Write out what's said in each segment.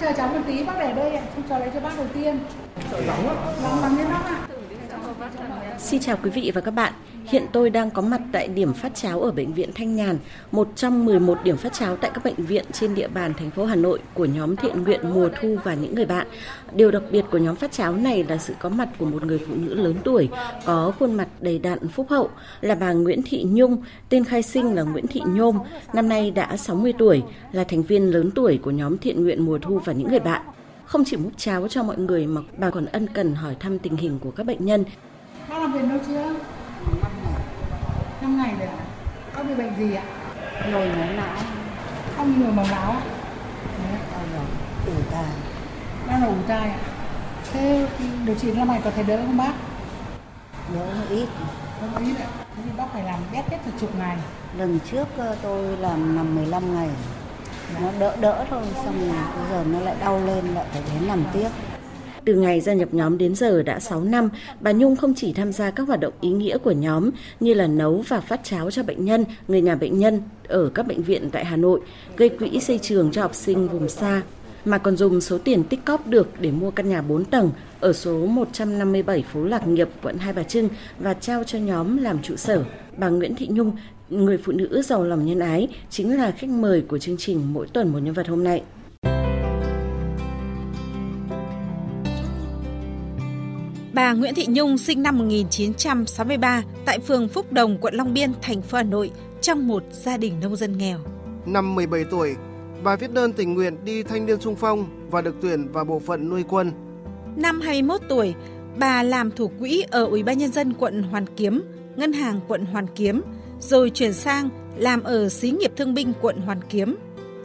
chờ cháu một tí bác để đây ạ, không cháu lấy cho bác đầu tiên. Lóng lóng lên bác ạ. Xin chào quý vị và các bạn. Hiện tôi đang có mặt tại điểm phát cháo ở bệnh viện Thanh Nhàn, một trong 11 điểm phát cháo tại các bệnh viện trên địa bàn thành phố Hà Nội của nhóm thiện nguyện mùa thu và những người bạn. Điều đặc biệt của nhóm phát cháo này là sự có mặt của một người phụ nữ lớn tuổi, có khuôn mặt đầy đặn phúc hậu, là bà Nguyễn Thị Nhung, tên khai sinh là Nguyễn Thị Nhôm, năm nay đã 60 tuổi, là thành viên lớn tuổi của nhóm thiện nguyện mùa thu và những người bạn. Không chỉ múc cháo cho mọi người mà bà còn ân cần hỏi thăm tình hình của các bệnh nhân, Bác làm việc đâu chưa? 5 ngày rồi ạ. Bác bị bệnh gì ạ? nhồi máu não Không nhồi máu não ạ. Đấy, đau ủ tai Đang là ủ tai ạ. Thế điều trị năm ngày có thấy đỡ không bác? đỡ ít Không ý ạ. Thế thì bác phải làm bét nhất là chục ngày. lần trước ờ, tôi làm nằm 15 ngày nó đỡ đỡ thôi xong rồi bây giờ nó lại đau lên lại phải đến làm tiếp từ ngày gia nhập nhóm đến giờ đã 6 năm, bà Nhung không chỉ tham gia các hoạt động ý nghĩa của nhóm như là nấu và phát cháo cho bệnh nhân, người nhà bệnh nhân ở các bệnh viện tại Hà Nội, gây quỹ xây trường cho học sinh vùng xa, mà còn dùng số tiền tích cóp được để mua căn nhà 4 tầng ở số 157 phố Lạc Nghiệp, quận Hai Bà Trưng và trao cho nhóm làm trụ sở. Bà Nguyễn Thị Nhung, người phụ nữ giàu lòng nhân ái, chính là khách mời của chương trình Mỗi tuần một nhân vật hôm nay. Bà Nguyễn Thị Nhung sinh năm 1963 tại phường Phúc Đồng, quận Long Biên, thành phố Hà Nội trong một gia đình nông dân nghèo. Năm 17 tuổi, bà viết đơn tình nguyện đi thanh niên sung phong và được tuyển vào bộ phận nuôi quân. Năm 21 tuổi, bà làm thủ quỹ ở Ủy ban nhân dân quận Hoàn Kiếm, Ngân hàng quận Hoàn Kiếm, rồi chuyển sang làm ở xí nghiệp thương binh quận Hoàn Kiếm.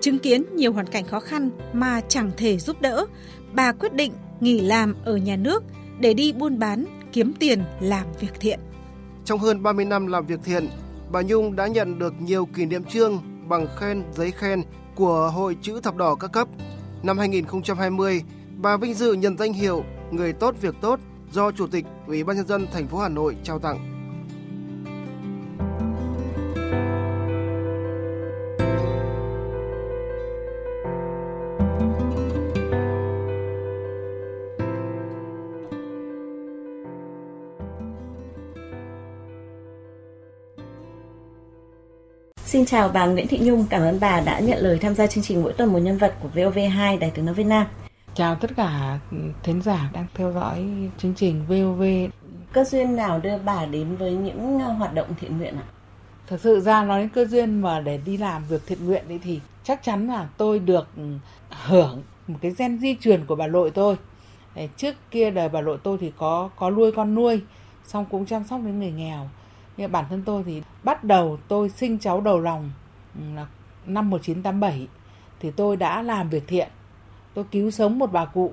Chứng kiến nhiều hoàn cảnh khó khăn mà chẳng thể giúp đỡ, bà quyết định nghỉ làm ở nhà nước để đi buôn bán, kiếm tiền làm việc thiện. Trong hơn 30 năm làm việc thiện, bà Nhung đã nhận được nhiều kỷ niệm trương, bằng khen, giấy khen của Hội Chữ Thập Đỏ các cấp. Năm 2020, bà vinh dự nhận danh hiệu Người tốt việc tốt do Chủ tịch Ủy ban nhân dân thành phố Hà Nội trao tặng. Xin chào bà Nguyễn Thị Nhung, cảm ơn bà đã nhận lời tham gia chương trình mỗi tuần một nhân vật của VOV2 Đài tiếng nói Việt Nam. Chào tất cả thính giả đang theo dõi chương trình VOV. Cơ duyên nào đưa bà đến với những hoạt động thiện nguyện ạ? Thật sự ra nói đến cơ duyên mà để đi làm việc thiện nguyện ấy thì chắc chắn là tôi được hưởng một cái gen di truyền của bà nội tôi. Trước kia đời bà nội tôi thì có có nuôi con nuôi, xong cũng chăm sóc đến người nghèo. Nhưng bản thân tôi thì bắt đầu tôi sinh cháu đầu lòng ừ, là năm 1987 thì tôi đã làm việc thiện. Tôi cứu sống một bà cụ.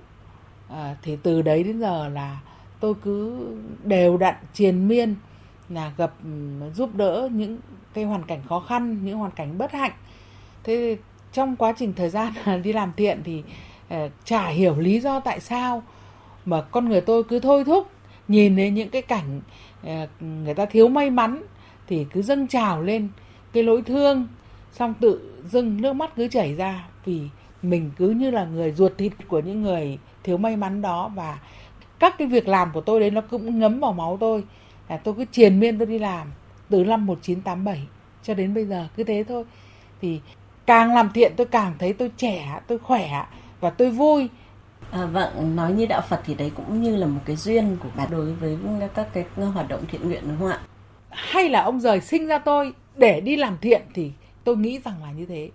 À, thì từ đấy đến giờ là tôi cứ đều đặn triền miên là gặp ừ, giúp đỡ những cái hoàn cảnh khó khăn, những hoàn cảnh bất hạnh. Thế trong quá trình thời gian đi làm thiện thì uh, chả hiểu lý do tại sao mà con người tôi cứ thôi thúc nhìn đến những cái cảnh uh, Ờ, người ta thiếu may mắn thì cứ dâng trào lên cái lỗi thương, xong tự dưng nước mắt cứ chảy ra vì mình cứ như là người ruột thịt của những người thiếu may mắn đó. Và các cái việc làm của tôi đấy nó cũng ngấm vào máu tôi. Là tôi cứ triền miên tôi đi làm từ năm 1987 cho đến bây giờ, cứ thế thôi. Thì càng làm thiện tôi càng thấy tôi trẻ, tôi khỏe và tôi vui. À, vâng, nói như đạo Phật thì đấy cũng như là một cái duyên của bà đối với các cái hoạt động thiện nguyện đúng không ạ? Hay là ông rời sinh ra tôi để đi làm thiện thì tôi nghĩ rằng là như thế.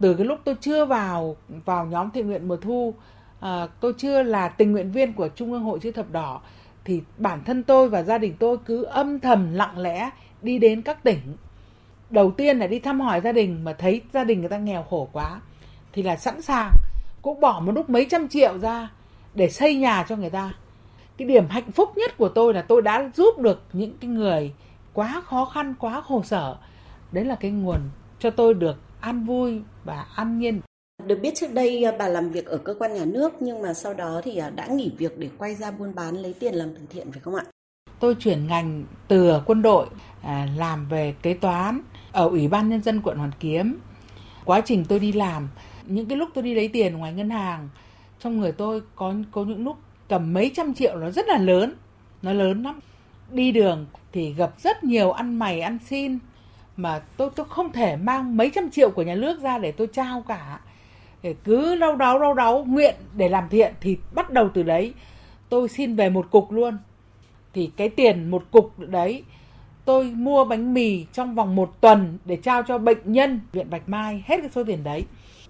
Từ cái lúc tôi chưa vào vào nhóm thiện nguyện mùa thu, à, tôi chưa là tình nguyện viên của Trung ương Hội chữ thập đỏ thì bản thân tôi và gia đình tôi cứ âm thầm lặng lẽ đi đến các tỉnh. Đầu tiên là đi thăm hỏi gia đình mà thấy gia đình người ta nghèo khổ quá thì là sẵn sàng cũng bỏ một lúc mấy trăm triệu ra để xây nhà cho người ta. Cái điểm hạnh phúc nhất của tôi là tôi đã giúp được những cái người quá khó khăn, quá khổ sở. Đấy là cái nguồn cho tôi được an vui và an nhiên. Được biết trước đây à, bà làm việc ở cơ quan nhà nước nhưng mà sau đó thì à, đã nghỉ việc để quay ra buôn bán lấy tiền làm từ thiện phải không ạ? Tôi chuyển ngành từ quân đội à, làm về kế toán ở Ủy ban Nhân dân quận Hoàn Kiếm. Quá trình tôi đi làm những cái lúc tôi đi lấy tiền ngoài ngân hàng, trong người tôi có có những lúc cầm mấy trăm triệu nó rất là lớn, nó lớn lắm. Đi đường thì gặp rất nhiều ăn mày, ăn xin, mà tôi tôi không thể mang mấy trăm triệu của nhà nước ra để tôi trao cả. Để cứ lâu đáo lâu đáo nguyện để làm thiện thì bắt đầu từ đấy. Tôi xin về một cục luôn. Thì cái tiền một cục đấy, tôi mua bánh mì trong vòng một tuần để trao cho bệnh nhân, viện Bạch Mai, hết cái số tiền đấy.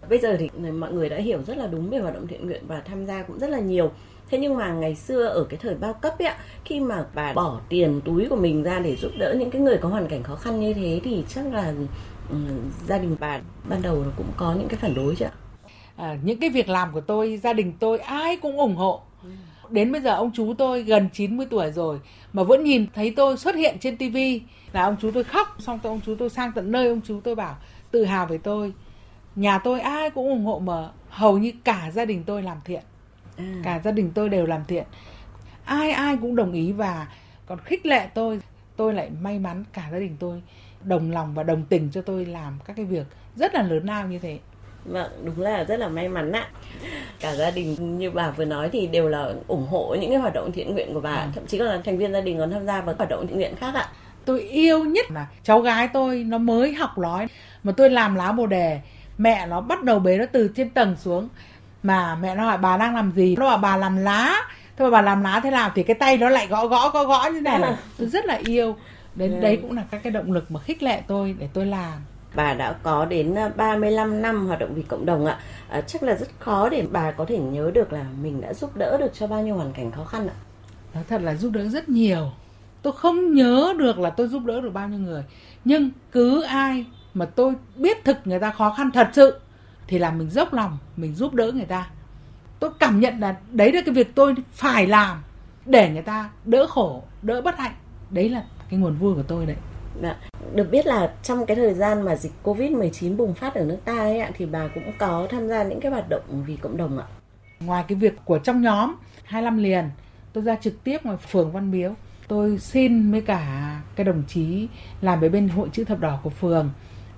Bây giờ thì mọi người đã hiểu rất là đúng về hoạt động thiện nguyện và tham gia cũng rất là nhiều. Thế nhưng mà ngày xưa ở cái thời bao cấp ấy, khi mà bà bỏ tiền túi của mình ra để giúp đỡ những cái người có hoàn cảnh khó khăn như thế thì chắc là gia đình bà ban đầu cũng có những cái phản đối chứ ạ? À, những cái việc làm của tôi, gia đình tôi ai cũng ủng hộ. Đến bây giờ ông chú tôi gần 90 tuổi rồi mà vẫn nhìn thấy tôi xuất hiện trên tivi là ông chú tôi khóc xong tôi ông chú tôi sang tận nơi ông chú tôi bảo tự hào về tôi nhà tôi ai cũng ủng hộ mà hầu như cả gia đình tôi làm thiện à. cả gia đình tôi đều làm thiện ai ai cũng đồng ý và còn khích lệ tôi tôi lại may mắn cả gia đình tôi đồng lòng và đồng tình cho tôi làm các cái việc rất là lớn lao như thế Vâng, đúng là rất là may mắn ạ. Cả gia đình như bà vừa nói thì đều là ủng hộ những cái hoạt động thiện nguyện của bà, ừ. thậm chí còn là thành viên gia đình còn tham gia vào hoạt động thiện nguyện khác ạ. Tôi yêu nhất là cháu gái tôi nó mới học nói mà tôi làm lá bồ đề, mẹ nó bắt đầu bế nó từ trên tầng xuống mà mẹ nó hỏi bà đang làm gì? Nó bảo bà làm lá. Thôi bà làm lá thế nào thì cái tay nó lại gõ gõ gõ gõ như này. Tôi rất là yêu. Đến ừ. đấy cũng là các cái động lực mà khích lệ tôi để tôi làm bà đã có đến 35 à, năm hoạt động vì cộng đồng ạ. À, chắc là rất khó để bà có thể nhớ được là mình đã giúp đỡ được cho bao nhiêu hoàn cảnh khó khăn ạ. Nói thật là giúp đỡ rất nhiều. Tôi không nhớ được là tôi giúp đỡ được bao nhiêu người. Nhưng cứ ai mà tôi biết thực người ta khó khăn thật sự thì là mình dốc lòng, mình giúp đỡ người ta. Tôi cảm nhận là đấy là cái việc tôi phải làm để người ta đỡ khổ, đỡ bất hạnh. Đấy là cái nguồn vui của tôi đấy. Dạ. Được biết là trong cái thời gian mà dịch Covid-19 bùng phát ở nước ta ấy ạ thì bà cũng có tham gia những cái hoạt động vì cộng đồng ạ. Ngoài cái việc của trong nhóm 25 liền, tôi ra trực tiếp ngoài phường Văn Miếu. Tôi xin với cả cái đồng chí làm với bên hội chữ thập đỏ của phường,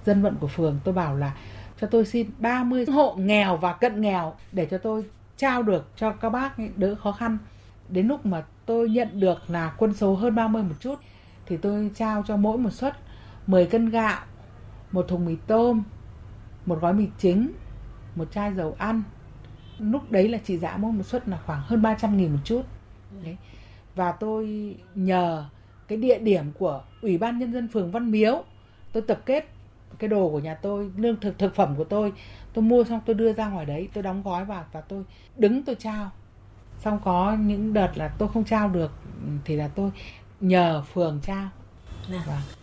dân vận của phường, tôi bảo là cho tôi xin 30 hộ nghèo và cận nghèo để cho tôi trao được cho các bác đỡ khó khăn. Đến lúc mà tôi nhận được là quân số hơn 30 một chút thì tôi trao cho mỗi một suất 10 cân gạo, một thùng mì tôm, một gói mì chính, một chai dầu ăn. Lúc đấy là trị giá mỗi một suất là khoảng hơn 300 nghìn một chút. Đấy. Và tôi nhờ cái địa điểm của Ủy ban Nhân dân phường Văn Miếu, tôi tập kết cái đồ của nhà tôi, lương thực thực phẩm của tôi, tôi mua xong tôi đưa ra ngoài đấy, tôi đóng gói vào và tôi đứng tôi trao. Xong có những đợt là tôi không trao được thì là tôi nhờ phường trao. Vâng.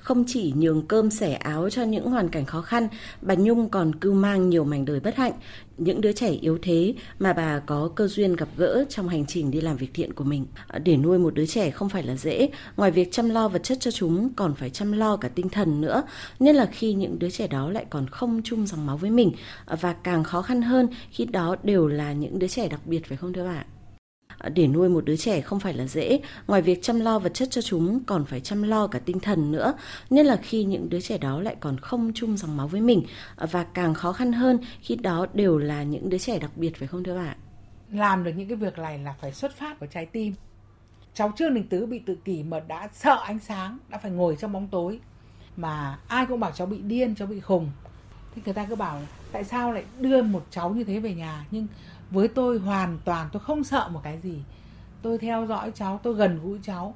Không chỉ nhường cơm sẻ áo cho những hoàn cảnh khó khăn, bà Nhung còn cưu mang nhiều mảnh đời bất hạnh, những đứa trẻ yếu thế mà bà có cơ duyên gặp gỡ trong hành trình đi làm việc thiện của mình. À, để nuôi một đứa trẻ không phải là dễ, ngoài việc chăm lo vật chất cho chúng còn phải chăm lo cả tinh thần nữa, nhất là khi những đứa trẻ đó lại còn không chung dòng máu với mình à, và càng khó khăn hơn khi đó đều là những đứa trẻ đặc biệt phải không thưa bà? Để nuôi một đứa trẻ không phải là dễ. Ngoài việc chăm lo vật chất cho chúng, còn phải chăm lo cả tinh thần nữa. Nhất là khi những đứa trẻ đó lại còn không chung dòng máu với mình. Và càng khó khăn hơn, khi đó đều là những đứa trẻ đặc biệt, phải không thưa bạn làm được những cái việc này là phải xuất phát của trái tim. Cháu trương đình tứ bị tự kỷ mà đã sợ ánh sáng, đã phải ngồi trong bóng tối. Mà ai cũng bảo cháu bị điên, cháu bị khùng. Thì người ta cứ bảo tại sao lại đưa một cháu như thế về nhà? Nhưng với tôi hoàn toàn, tôi không sợ một cái gì. Tôi theo dõi cháu, tôi gần gũi cháu.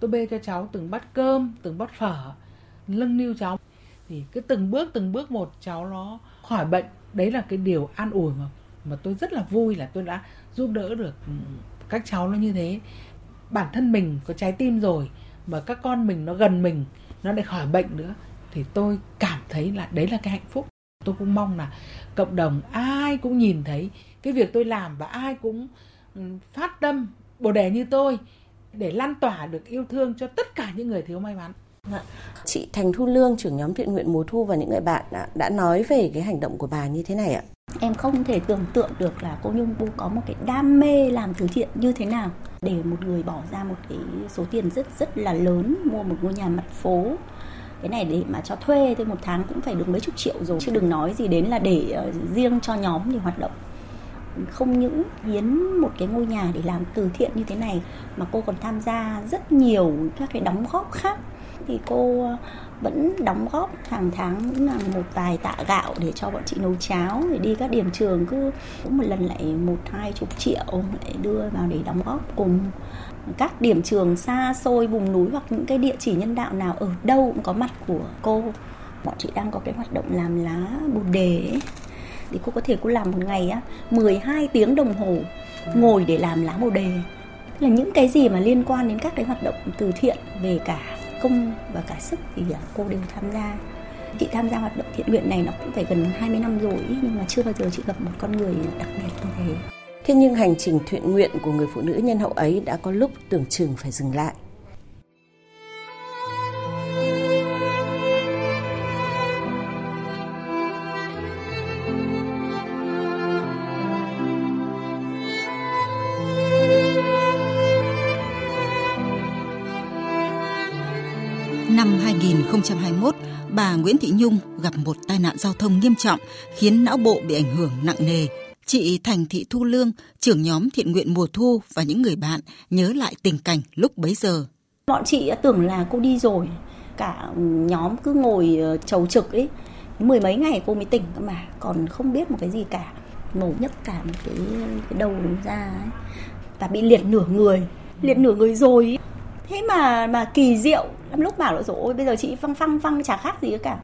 Tôi bê cho cháu từng bát cơm, từng bát phở, lưng niu cháu. Thì cứ từng bước từng bước một cháu nó khỏi bệnh. Đấy là cái điều an ủi mà mà tôi rất là vui là tôi đã giúp đỡ được ừ, các cháu nó như thế. Bản thân mình có trái tim rồi, mà các con mình nó gần mình, nó lại khỏi bệnh nữa. Thì tôi cảm thấy là đấy là cái hạnh phúc. Tôi cũng mong là cộng đồng ai cũng nhìn thấy cái việc tôi làm và ai cũng ừ, phát tâm bồ đề như tôi để lan tỏa được yêu thương cho tất cả những người thiếu may mắn. Dạ. Chị Thành Thu Lương, trưởng nhóm thiện nguyện mùa thu và những người bạn đã, đã nói về cái hành động của bà như thế này ạ. Em không thể tưởng tượng được là cô Nhung cũng có một cái đam mê làm từ thiện như thế nào để một người bỏ ra một cái số tiền rất rất là lớn mua một ngôi nhà mặt phố cái này để mà cho thuê thì một tháng cũng phải được mấy chục triệu rồi chứ đừng nói gì đến là để uh, riêng cho nhóm thì hoạt động không những hiến một cái ngôi nhà để làm từ thiện như thế này, mà cô còn tham gia rất nhiều các cái đóng góp khác. Thì cô ờ, vẫn đóng góp hàng tháng cũng là một vài tạ gạo để cho bọn chị nấu cháo, để đi các điểm trường, cứ cũng một lần lại một, hai chục triệu lại đưa vào để đóng góp cùng. Các điểm trường xa xôi, vùng núi hoặc những cái địa chỉ nhân đạo nào ở đâu cũng có mặt của cô. Bọn chị đang có cái hoạt động làm lá bồ đề ấy thì cô có thể cô làm một ngày á 12 tiếng đồng hồ ngồi để làm lá bồ đề. Là những cái gì mà liên quan đến các cái hoạt động từ thiện về cả công và cả sức thì à, cô đều tham gia. Chị tham gia hoạt động thiện nguyện này nó cũng phải gần 20 năm rồi nhưng mà chưa bao giờ chị gặp một con người đặc biệt như thế. Thế nhưng hành trình thiện nguyện của người phụ nữ nhân hậu ấy đã có lúc tưởng chừng phải dừng lại. 2021, bà Nguyễn Thị Nhung gặp một tai nạn giao thông nghiêm trọng khiến não bộ bị ảnh hưởng nặng nề. Chị Thành Thị Thu Lương, trưởng nhóm thiện nguyện mùa thu và những người bạn nhớ lại tình cảnh lúc bấy giờ. Bọn chị tưởng là cô đi rồi, cả nhóm cứ ngồi ờ, chầu trực ấy, mười mấy ngày cô mới tỉnh cơ mà, còn không biết một cái gì cả. mổ nhấc cả một cái, cái đầu ra ấy. và bị liệt nửa người, liệt nửa người rồi ấy. Thế mà mà kỳ diệu, lắm lúc bảo là rồi ôi bây giờ chị phăng phăng phăng chả khác gì cả.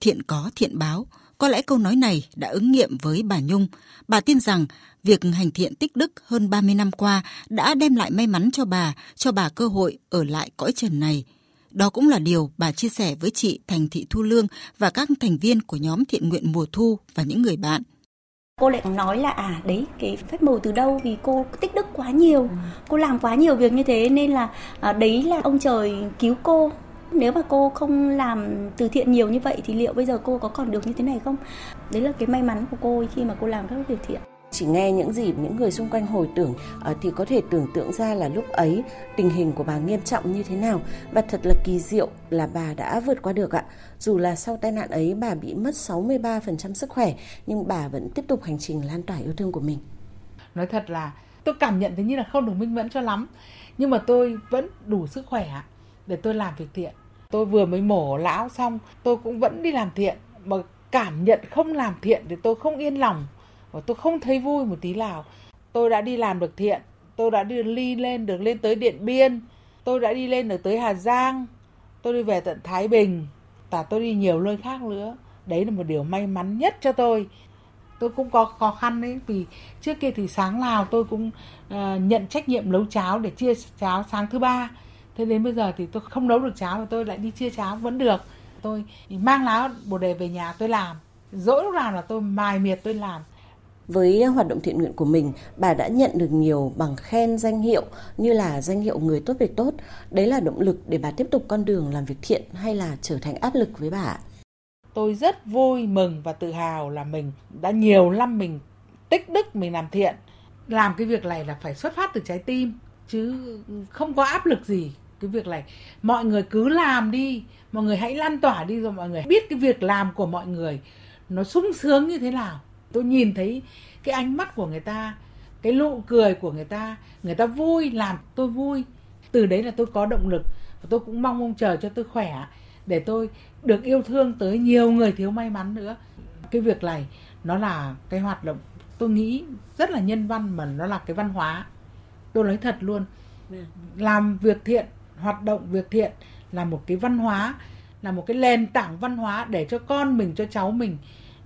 Thiện có thiện báo, có lẽ câu nói này đã ứng nghiệm với bà Nhung. Bà tin rằng việc hành thiện tích đức hơn 30 năm qua đã đem lại may mắn cho bà, cho bà cơ hội ở lại cõi trần này. Đó cũng là điều bà chia sẻ với chị Thành Thị Thu Lương và các thành viên của nhóm thiện nguyện mùa thu và những người bạn. Cô lại nói là à đấy cái phép màu từ đâu vì cô tích đức quá nhiều, cô làm quá nhiều việc như thế nên là à, đấy là ông trời cứu cô. Nếu mà cô không làm từ thiện nhiều như vậy thì liệu bây giờ cô có còn được như thế này không? Đấy là cái may mắn của cô khi mà cô làm các việc thiện chỉ nghe những gì những người xung quanh hồi tưởng uh, thì có thể tưởng tượng ra là lúc ấy tình hình của bà nghiêm trọng như thế nào và thật là kỳ diệu là bà đã vượt qua được ạ. Dù là sau tai nạn ấy bà bị mất 63% sức khỏe nhưng bà vẫn tiếp tục hành trình lan tỏa yêu thương của mình. Nói thật là tôi cảm nhận thấy như là không được minh mẫn cho lắm nhưng mà tôi vẫn đủ sức khỏe để tôi làm việc thiện. Tôi vừa mới mổ lão xong tôi cũng vẫn đi làm thiện mà cảm nhận không làm thiện thì tôi không yên lòng và tôi không thấy vui một tí nào. Tôi đã đi làm được thiện, tôi đã đi ly lên được lên tới Điện Biên, tôi đã đi lên được tới Hà Giang, tôi đi về tận Thái Bình, và tôi đi nhiều nơi khác nữa. Đấy là một điều may mắn nhất cho tôi. Tôi cũng có khó khăn đấy vì trước kia thì sáng nào tôi cũng uh, nhận trách nhiệm nấu cháo để chia cháo sáng thứ ba. Thế đến bây giờ thì tôi không nấu được cháo mà tôi lại đi chia cháo vẫn được. Tôi mang lá bồ đề về nhà tôi làm. Dỗi lúc nào là tôi mài miệt tôi làm với hoạt động thiện nguyện của mình, bà đã nhận được nhiều bằng khen danh hiệu như là danh hiệu người tốt việc tốt. Đấy là động lực để bà tiếp tục con đường làm việc thiện hay là trở thành áp lực với bà? Tôi rất vui mừng và tự hào là mình đã nhiều năm mình tích đức mình làm thiện. Làm cái việc này là phải xuất phát từ trái tim chứ không có áp lực gì cái việc này mọi người cứ làm đi mọi người hãy lan tỏa đi rồi mọi người biết cái việc làm của mọi người nó sung sướng như thế nào tôi nhìn thấy cái ánh mắt của người ta, cái nụ cười của người ta người ta vui, làm tôi vui. Từ đấy là tôi có động lực và tôi cũng mong mong chờ cho tôi khỏe để tôi được yêu thương tới nhiều người thiếu may mắn nữa. Cái việc này nó là cái hoạt động tôi nghĩ rất là nhân văn mà nó là cái văn hóa. Tôi nói thật luôn, làm việc thiện, hoạt động việc thiện là một cái văn hóa, là một cái nền tảng văn hóa để cho con mình, cho cháu mình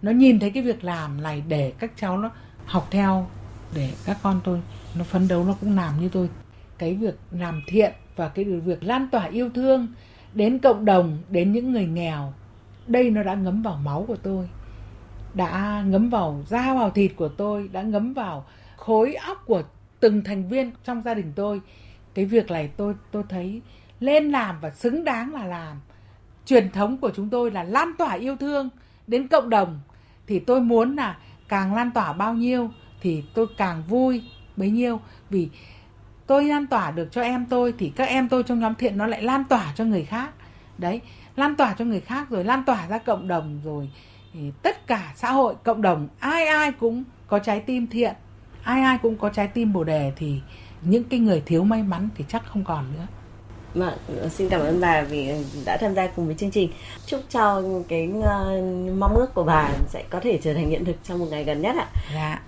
nó nhìn thấy cái việc làm này để các cháu nó học theo, để các con tôi nó phấn đấu nó cũng làm như tôi. Cái việc làm thiện và cái việc lan tỏa yêu thương đến cộng đồng, đến những người nghèo, đây nó đã ngấm vào máu của tôi, đã ngấm vào da vào thịt của tôi, đã ngấm vào khối óc của từng thành viên trong gia đình tôi. Cái việc này tôi tôi thấy lên làm và xứng đáng là làm. Truyền thống của chúng tôi là lan tỏa yêu thương đến cộng đồng thì tôi muốn là càng lan tỏa bao nhiêu thì tôi càng vui bấy nhiêu. Vì tôi lan tỏa được cho em tôi thì các em tôi trong nhóm thiện nó lại lan tỏa cho người khác. Đấy, lan tỏa cho người khác rồi lan tỏa ra cộng đồng rồi. Thì tất cả xã hội, cộng đồng, ai ai cũng có trái tim thiện, ai ai cũng có trái tim bồ đề thì những cái người thiếu may mắn thì chắc không còn nữa. Vâng, xin cảm ơn bà vì đã tham gia cùng với chương trình. Chúc cho cái uh, mong ước của bà sẽ có thể trở thành hiện thực trong một ngày gần nhất ạ. Dạ.